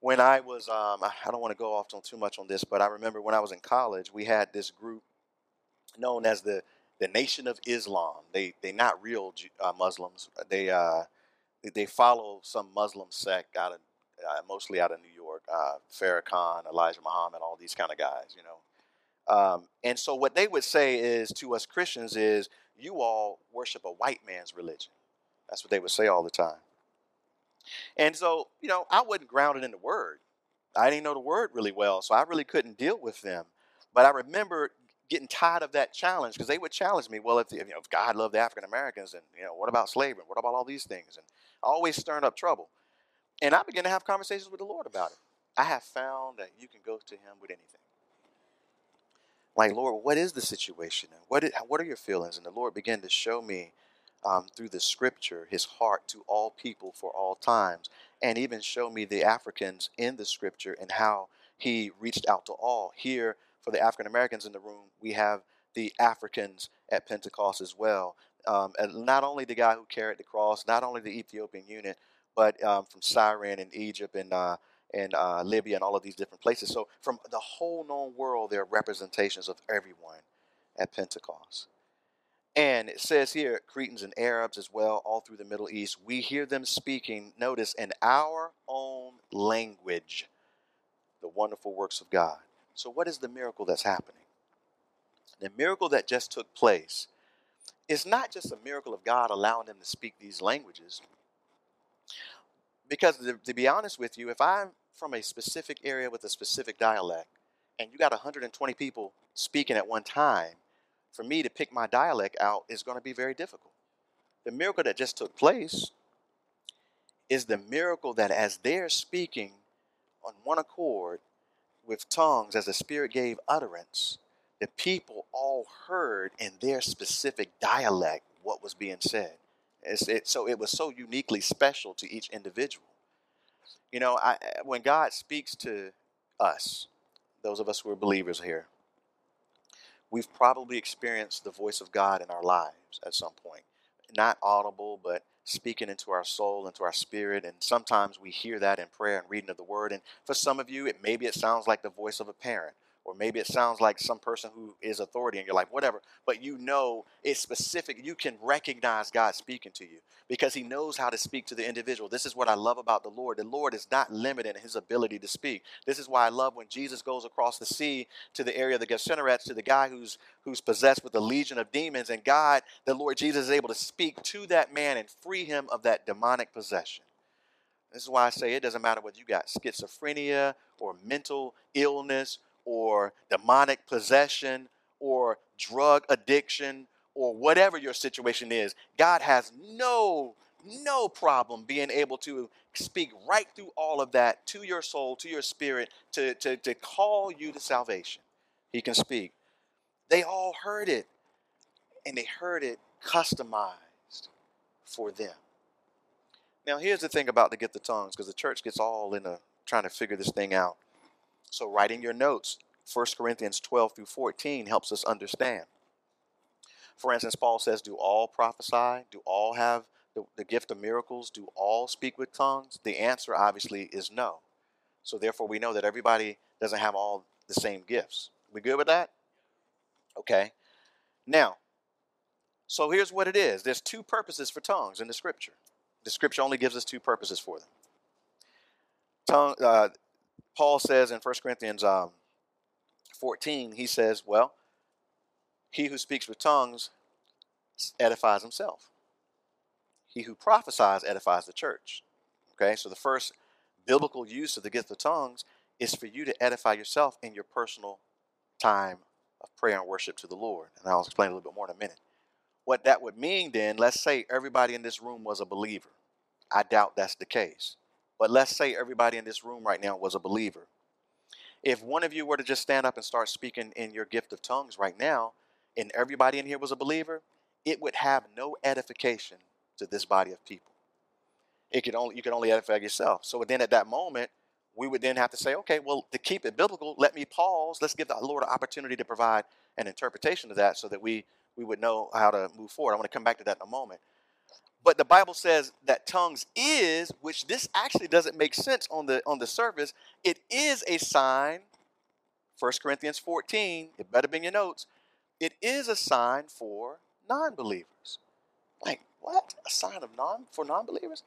When I was, um, I don't want to go off on too much on this, but I remember when I was in college, we had this group known as the, the Nation of Islam. They, they're not real uh, Muslims. They, uh, they follow some Muslim sect out of uh, mostly out of New York, uh, Farrakhan, Elijah Muhammad, all these kind of guys, you know. Um, and so what they would say is to us Christians is, you all worship a white man's religion. That's what they would say all the time. And so, you know, I wasn't grounded in the word. I didn't know the word really well, so I really couldn't deal with them. But I remember getting tired of that challenge because they would challenge me. Well, if, you know, if God loved the African Americans, and you know, what about slavery? What about all these things? And always stirring up trouble. And I began to have conversations with the Lord about it. I have found that you can go to Him with anything. Like, Lord, what is the situation? And what, is, what are your feelings? And the Lord began to show me um, through the scripture his heart to all people for all times, and even show me the Africans in the scripture and how he reached out to all. Here, for the African Americans in the room, we have the Africans at Pentecost as well. Um, and not only the guy who carried the cross, not only the Ethiopian eunuch, but um, from Cyrene and Egypt and uh, and uh, Libya and all of these different places. So from the whole known world, there are representations of everyone at Pentecost. And it says here, Cretans and Arabs as well, all through the Middle East, we hear them speaking, notice, in our own language, the wonderful works of God. So, what is the miracle that's happening? The miracle that just took place is not just a miracle of God allowing them to speak these languages, because to, to be honest with you, if I'm from a specific area with a specific dialect, and you got 120 people speaking at one time, for me to pick my dialect out is going to be very difficult. The miracle that just took place is the miracle that as they're speaking on one accord with tongues, as the Spirit gave utterance, the people all heard in their specific dialect what was being said. It, so it was so uniquely special to each individual. You know, I, when God speaks to us, those of us who are believers here, we've probably experienced the voice of God in our lives at some point. Not audible, but speaking into our soul, into our spirit. And sometimes we hear that in prayer and reading of the word. And for some of you, it maybe it sounds like the voice of a parent or maybe it sounds like some person who is authority in your life, whatever, but you know it's specific. You can recognize God speaking to you because He knows how to speak to the individual. This is what I love about the Lord. The Lord is not limited in His ability to speak. This is why I love when Jesus goes across the sea to the area of the Gennesarets to the guy who's who's possessed with a legion of demons, and God, the Lord Jesus, is able to speak to that man and free him of that demonic possession. This is why I say it doesn't matter whether you got schizophrenia or mental illness or demonic possession or drug addiction or whatever your situation is, God has no no problem being able to speak right through all of that to your soul, to your spirit, to, to, to call you to salvation. He can speak. They all heard it, and they heard it customized for them. Now, here's the thing about the gift of tongues, because the church gets all in a trying to figure this thing out. So, writing your notes, 1 Corinthians 12 through 14 helps us understand. For instance, Paul says, Do all prophesy? Do all have the, the gift of miracles? Do all speak with tongues? The answer, obviously, is no. So, therefore, we know that everybody doesn't have all the same gifts. We good with that? Okay. Now, so here's what it is there's two purposes for tongues in the scripture. The scripture only gives us two purposes for them. Tongue, uh, Paul says in 1 Corinthians um, 14, he says, Well, he who speaks with tongues edifies himself. He who prophesies edifies the church. Okay, so the first biblical use of the gift of tongues is for you to edify yourself in your personal time of prayer and worship to the Lord. And I'll explain a little bit more in a minute. What that would mean then, let's say everybody in this room was a believer. I doubt that's the case. But let's say everybody in this room right now was a believer. If one of you were to just stand up and start speaking in your gift of tongues right now, and everybody in here was a believer, it would have no edification to this body of people. It could only you could only edify yourself. So then at that moment, we would then have to say, okay, well, to keep it biblical, let me pause. Let's give the Lord an opportunity to provide an interpretation of that so that we, we would know how to move forward. I want to come back to that in a moment. But the Bible says that tongues is, which this actually doesn't make sense on the on the surface, it is a sign. 1 Corinthians 14, it better be in your notes. It is a sign for non-believers. Like, what? A sign of non for non-believers?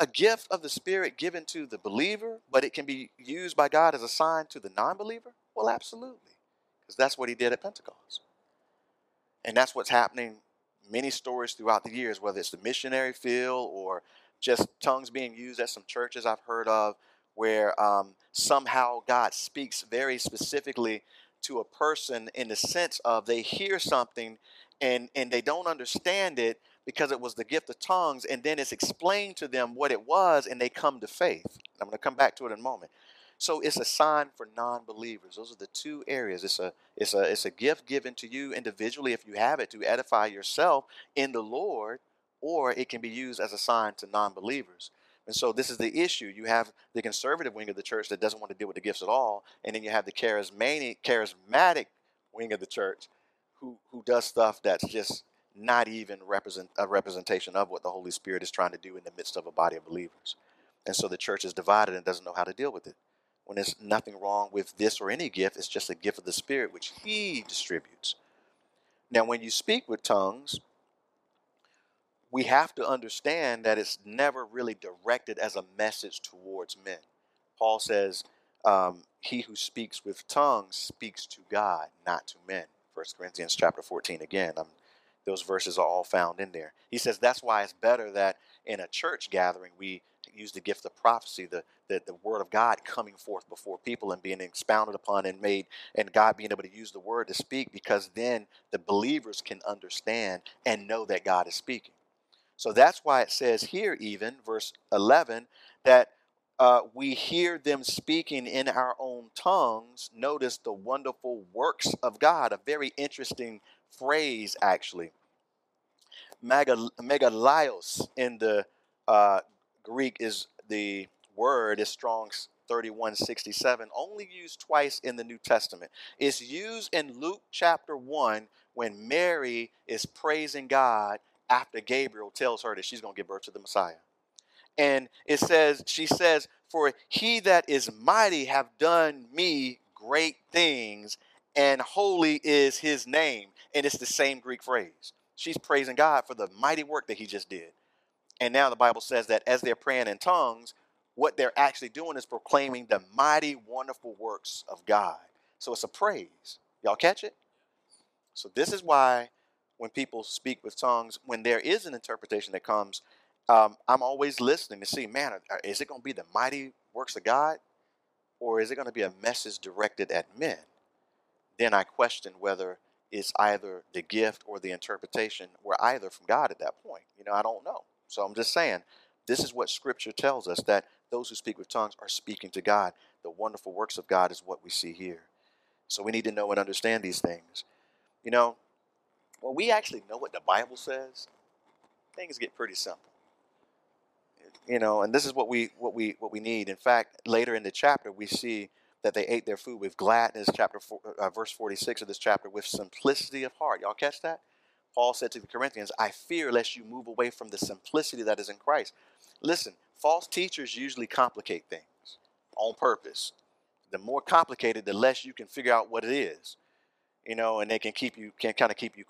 A gift of the Spirit given to the believer, but it can be used by God as a sign to the non-believer? Well, absolutely. Because that's what he did at Pentecost. And that's what's happening many stories throughout the years, whether it's the missionary field or just tongues being used at some churches I've heard of, where um, somehow God speaks very specifically to a person in the sense of they hear something and and they don't understand it because it was the gift of tongues and then it's explained to them what it was and they come to faith. I'm going to come back to it in a moment. So it's a sign for non-believers. Those are the two areas. It's a it's a it's a gift given to you individually if you have it to edify yourself in the Lord, or it can be used as a sign to non-believers. And so this is the issue. You have the conservative wing of the church that doesn't want to deal with the gifts at all, and then you have the charismatic charismatic wing of the church who who does stuff that's just not even represent a representation of what the Holy Spirit is trying to do in the midst of a body of believers. And so the church is divided and doesn't know how to deal with it when there's nothing wrong with this or any gift. It's just a gift of the Spirit which He distributes. Now, when you speak with tongues, we have to understand that it's never really directed as a message towards men. Paul says, um, "He who speaks with tongues speaks to God, not to men." 1 Corinthians chapter 14 again. Um, those verses are all found in there. He says that's why it's better that in a church gathering we use the gift of prophecy, the, the, the word of God coming forth before people and being expounded upon and made, and God being able to use the word to speak because then the believers can understand and know that God is speaking. So that's why it says here, even verse 11, that uh, we hear them speaking in our own tongues. Notice the wonderful works of God, a very interesting phrase, actually. Megaleios in the uh, Greek is the word is Strong's 3167, only used twice in the New Testament. It's used in Luke chapter 1 when Mary is praising God after Gabriel tells her that she's going to give birth to the Messiah. And it says, she says, For he that is mighty have done me great things, and holy is his name. And it's the same Greek phrase. She's praising God for the mighty work that he just did. And now the Bible says that as they're praying in tongues, what they're actually doing is proclaiming the mighty, wonderful works of God. So it's a praise. Y'all catch it? So this is why when people speak with tongues, when there is an interpretation that comes, um, I'm always listening to see, man, is it going to be the mighty works of God? Or is it going to be a message directed at men? Then I question whether it's either the gift or the interpretation were either from God at that point. You know, I don't know. So I'm just saying, this is what Scripture tells us that those who speak with tongues are speaking to God. The wonderful works of God is what we see here. So we need to know and understand these things. You know, when we actually know what the Bible says, things get pretty simple. You know, and this is what we what we what we need. In fact, later in the chapter, we see that they ate their food with gladness. Chapter four, uh, verse forty six of this chapter, with simplicity of heart. Y'all catch that? Paul said to the Corinthians, I fear lest you move away from the simplicity that is in Christ. Listen, false teachers usually complicate things on purpose. The more complicated, the less you can figure out what it is. You know, and they can keep you can kind of keep you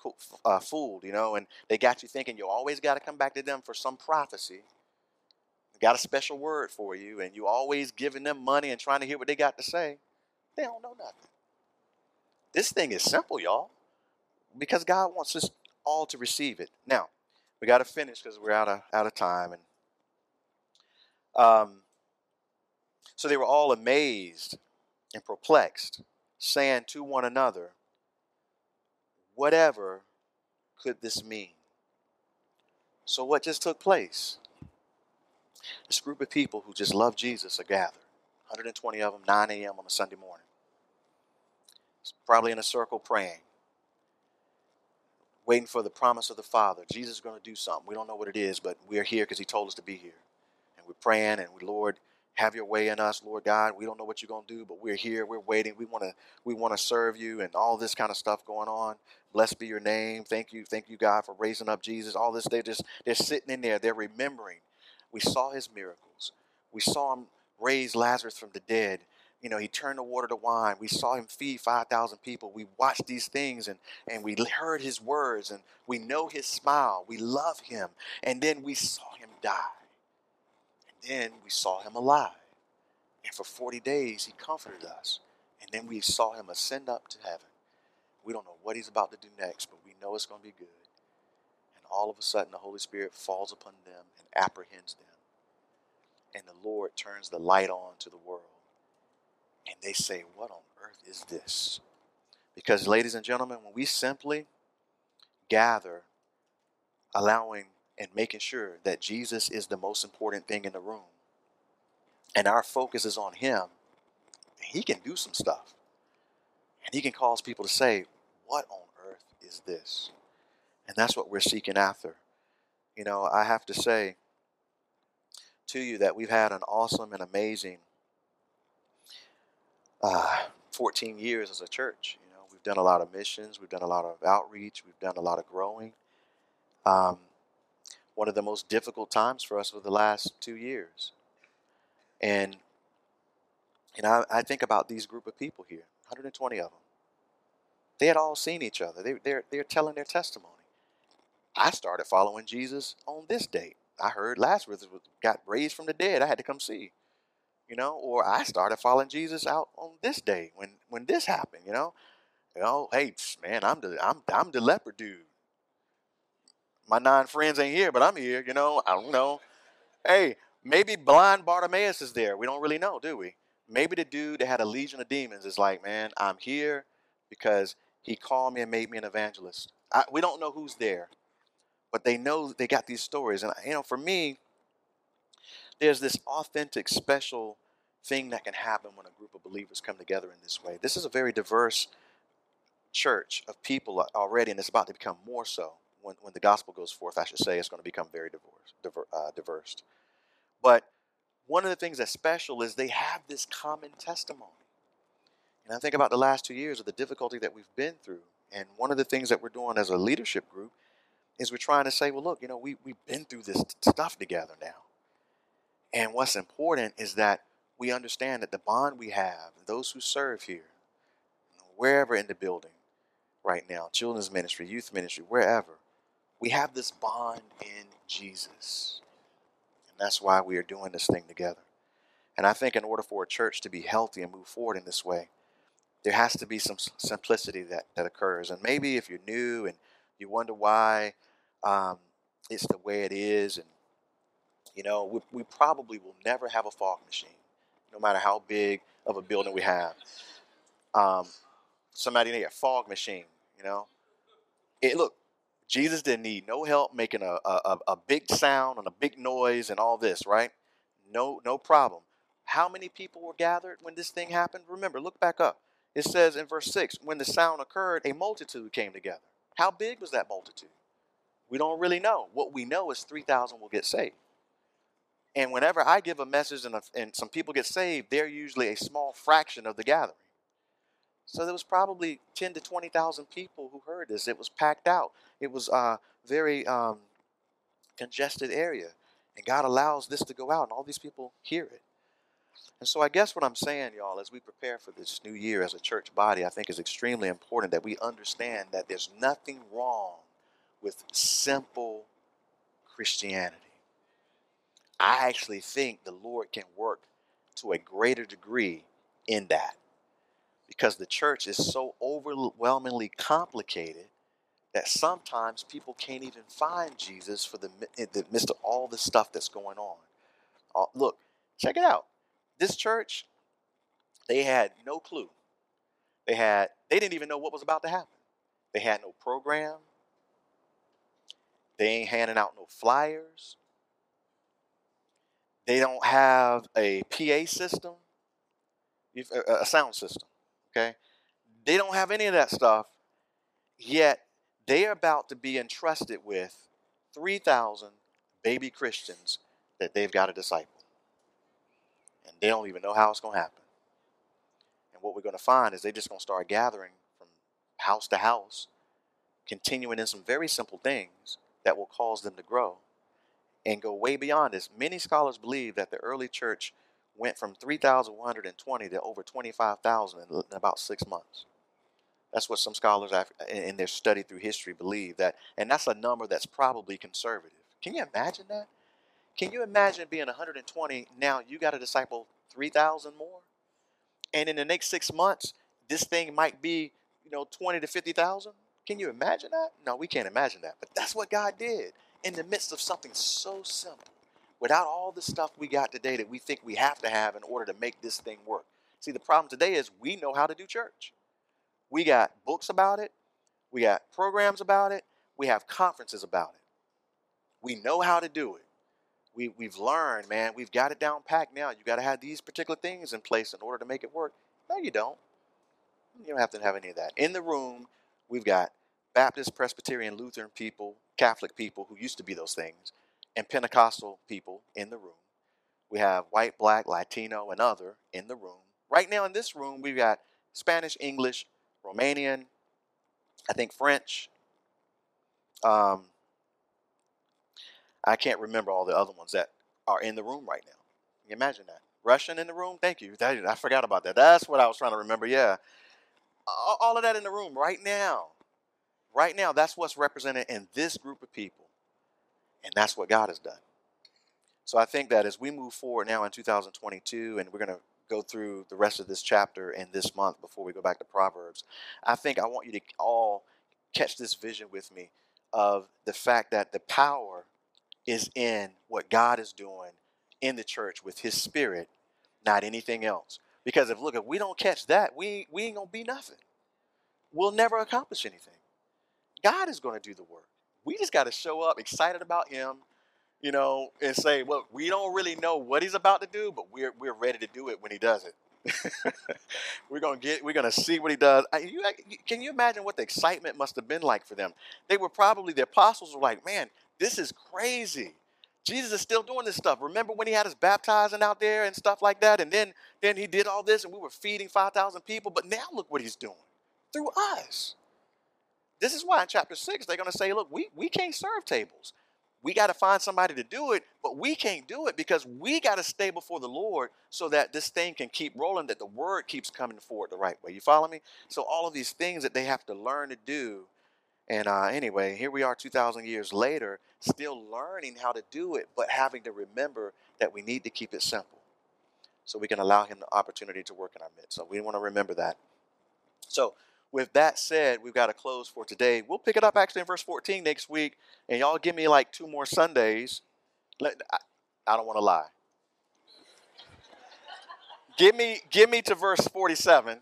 uh, fooled. You know, and they got you thinking you always got to come back to them for some prophecy. Got a special word for you, and you always giving them money and trying to hear what they got to say. They don't know nothing. This thing is simple, y'all, because God wants us all to receive it. Now, we got to finish because we're out of out of time. And um, so they were all amazed and perplexed, saying to one another, "Whatever could this mean?" So what just took place? This group of people who just love Jesus are gathered. 120 of them, 9 a.m. on a Sunday morning. It's probably in a circle praying waiting for the promise of the Father. Jesus is going to do something. We don't know what it is, but we're here because He told us to be here. And we're praying, and we, Lord, have your way in us, Lord God. We don't know what you're going to do, but we're here. We're waiting. We want to we want to serve you and all this kind of stuff going on. Blessed be your name. Thank you. Thank you, God, for raising up Jesus. All this, they're just they're sitting in there. They're remembering. We saw his miracles. We saw him raise Lazarus from the dead. You know, he turned the water to wine. We saw him feed 5,000 people. We watched these things and, and we heard his words and we know his smile. We love him. And then we saw him die. And then we saw him alive. And for 40 days, he comforted us. And then we saw him ascend up to heaven. We don't know what he's about to do next, but we know it's going to be good. All of a sudden, the Holy Spirit falls upon them and apprehends them. And the Lord turns the light on to the world and they say, What on earth is this? Because, ladies and gentlemen, when we simply gather, allowing and making sure that Jesus is the most important thing in the room, and our focus is on Him, He can do some stuff. And He can cause people to say, What on earth is this? And that's what we're seeking after. You know, I have to say to you that we've had an awesome and amazing uh, 14 years as a church. You know, we've done a lot of missions, we've done a lot of outreach, we've done a lot of growing. Um, one of the most difficult times for us for the last two years, and and I, I think about these group of people here, 120 of them. They had all seen each other. They, they're they're telling their testimony. I started following Jesus on this date. I heard Lazarus got raised from the dead. I had to come see you know, or I started following Jesus out on this day when when this happened, you know. You know, hey man, I'm the I'm I'm the leper dude. My nine friends ain't here, but I'm here, you know. I don't know. Hey, maybe blind Bartimaeus is there. We don't really know, do we? Maybe the dude that had a legion of demons is like, man, I'm here because he called me and made me an evangelist. I, we don't know who's there, but they know they got these stories. And, you know, for me, there's this authentic, special thing that can happen when a group of believers come together in this way. This is a very diverse church of people already, and it's about to become more so. When, when the gospel goes forth, I should say, it's going to become very diverse. Diver, uh, diverse. But one of the things that's special is they have this common testimony. And I think about the last two years of the difficulty that we've been through. And one of the things that we're doing as a leadership group is we're trying to say, well, look, you know, we, we've been through this stuff together now. And what's important is that we understand that the bond we have, those who serve here, wherever in the building right now, children's ministry, youth ministry, wherever, we have this bond in Jesus. And that's why we are doing this thing together. And I think in order for a church to be healthy and move forward in this way, there has to be some simplicity that, that occurs. And maybe if you're new and you wonder why um, it's the way it is, and you know, we, we probably will never have a fog machine no matter how big of a building we have. Um, somebody need a fog machine, you know. It look, Jesus didn't need no help making a, a, a big sound and a big noise and all this, right? No, no problem. How many people were gathered when this thing happened? Remember, look back up. It says in verse 6 when the sound occurred, a multitude came together. How big was that multitude? We don't really know. What we know is 3,000 will get saved. And whenever I give a message and, a, and some people get saved, they're usually a small fraction of the gathering. So there was probably 10 to 20,000 people who heard this. It was packed out. It was a very um, congested area. And God allows this to go out, and all these people hear it. And so I guess what I'm saying, y'all, as we prepare for this new year as a church body, I think is extremely important that we understand that there's nothing wrong with simple Christianity. I actually think the Lord can work to a greater degree in that because the church is so overwhelmingly complicated that sometimes people can't even find Jesus for the in the midst of all the stuff that's going on. Uh, look, check it out. This church, they had no clue. They had they didn't even know what was about to happen. They had no program. They ain't handing out no flyers. They don't have a PA system, a sound system. Okay, they don't have any of that stuff. Yet they are about to be entrusted with three thousand baby Christians that they've got to disciple. And they don't even know how it's going to happen. And what we're going to find is they're just going to start gathering from house to house, continuing in some very simple things that will cause them to grow and go way beyond this. Many scholars believe that the early church went from 3,120 to over 25,000 in about six months. That's what some scholars in their study through history believe that, and that's a number that's probably conservative. Can you imagine that? Can you imagine being 120 now? You got to disciple 3,000 more, and in the next six months, this thing might be you know 20 to 50,000. Can you imagine that? No, we can't imagine that. But that's what God did in the midst of something so simple, without all the stuff we got today that we think we have to have in order to make this thing work. See, the problem today is we know how to do church. We got books about it, we got programs about it, we have conferences about it. We know how to do it. We, we've learned, man, we've got it down packed now. You got to have these particular things in place in order to make it work. No, you don't. You don't have to have any of that. In the room, we've got Baptist, Presbyterian, Lutheran people, Catholic people who used to be those things, and Pentecostal people in the room. We have white, black, Latino, and other in the room. Right now in this room, we've got Spanish, English, Romanian, I think French. Um, I can't remember all the other ones that are in the room right now. Can you imagine that? Russian in the room? Thank you. I forgot about that. That's what I was trying to remember. Yeah. All of that in the room right now. Right now, that's what's represented in this group of people. And that's what God has done. So I think that as we move forward now in 2022, and we're going to go through the rest of this chapter in this month before we go back to Proverbs, I think I want you to all catch this vision with me of the fact that the power is in what God is doing in the church with his spirit, not anything else. Because if look, if we don't catch that, we, we ain't gonna be nothing. We'll never accomplish anything. God is gonna do the work. We just gotta show up excited about him, you know, and say, well, we don't really know what he's about to do, but we're we're ready to do it when he does it. we're gonna get we're gonna see what he does. You, can you imagine what the excitement must have been like for them? They were probably the apostles were like, man, this is crazy. Jesus is still doing this stuff. Remember when he had us baptizing out there and stuff like that? And then, then he did all this and we were feeding 5,000 people. But now look what he's doing through us. This is why in chapter 6 they're going to say, look, we, we can't serve tables. We got to find somebody to do it, but we can't do it because we got to stay before the Lord so that this thing can keep rolling, that the word keeps coming forward the right way. You follow me? So all of these things that they have to learn to do and uh, anyway, here we are 2,000 years later, still learning how to do it, but having to remember that we need to keep it simple so we can allow Him the opportunity to work in our midst. So we want to remember that. So, with that said, we've got to close for today. We'll pick it up actually in verse 14 next week, and y'all give me like two more Sundays. I don't want to lie. give me, give me to verse 47,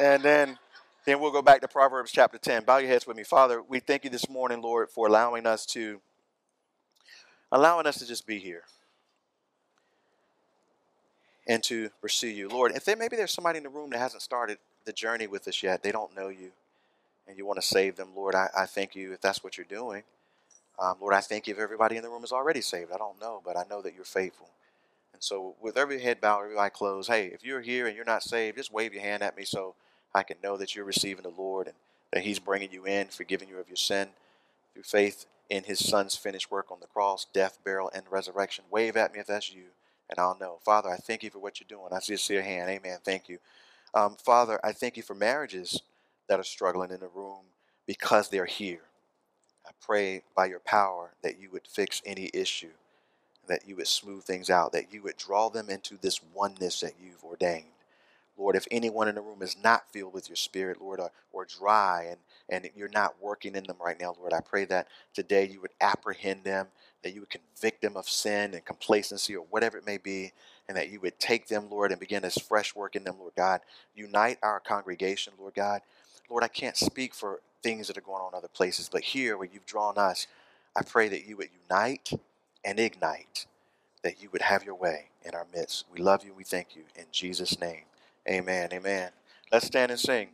and then then we'll go back to Proverbs chapter 10. Bow your heads with me. Father, we thank you this morning, Lord, for allowing us to allowing us to just be here and to pursue you. Lord, if there maybe there's somebody in the room that hasn't started the journey with us yet, they don't know you, and you want to save them, Lord, I, I thank you if that's what you're doing. Um, Lord, I thank you if everybody in the room is already saved. I don't know, but I know that you're faithful. And so, with every head bowed, every eye closed, hey, if you're here and you're not saved, just wave your hand at me so I can know that you're receiving the Lord and that He's bringing you in, forgiving you of your sin through faith in His Son's finished work on the cross, death, burial, and resurrection. Wave at me if that's you, and I'll know. Father, I thank you for what you're doing. I see see hand. Amen. Thank you. Um, Father, I thank you for marriages that are struggling in the room because they're here. I pray by your power that you would fix any issue, that you would smooth things out, that you would draw them into this oneness that you've ordained. Lord, if anyone in the room is not filled with your spirit, Lord, or, or dry and, and you're not working in them right now, Lord, I pray that today you would apprehend them, that you would convict them of sin and complacency or whatever it may be, and that you would take them, Lord, and begin this fresh work in them, Lord God. Unite our congregation, Lord God. Lord, I can't speak for things that are going on other places, but here where you've drawn us, I pray that you would unite and ignite, that you would have your way in our midst. We love you. And we thank you. In Jesus' name. Amen. Amen. Let's stand and sing.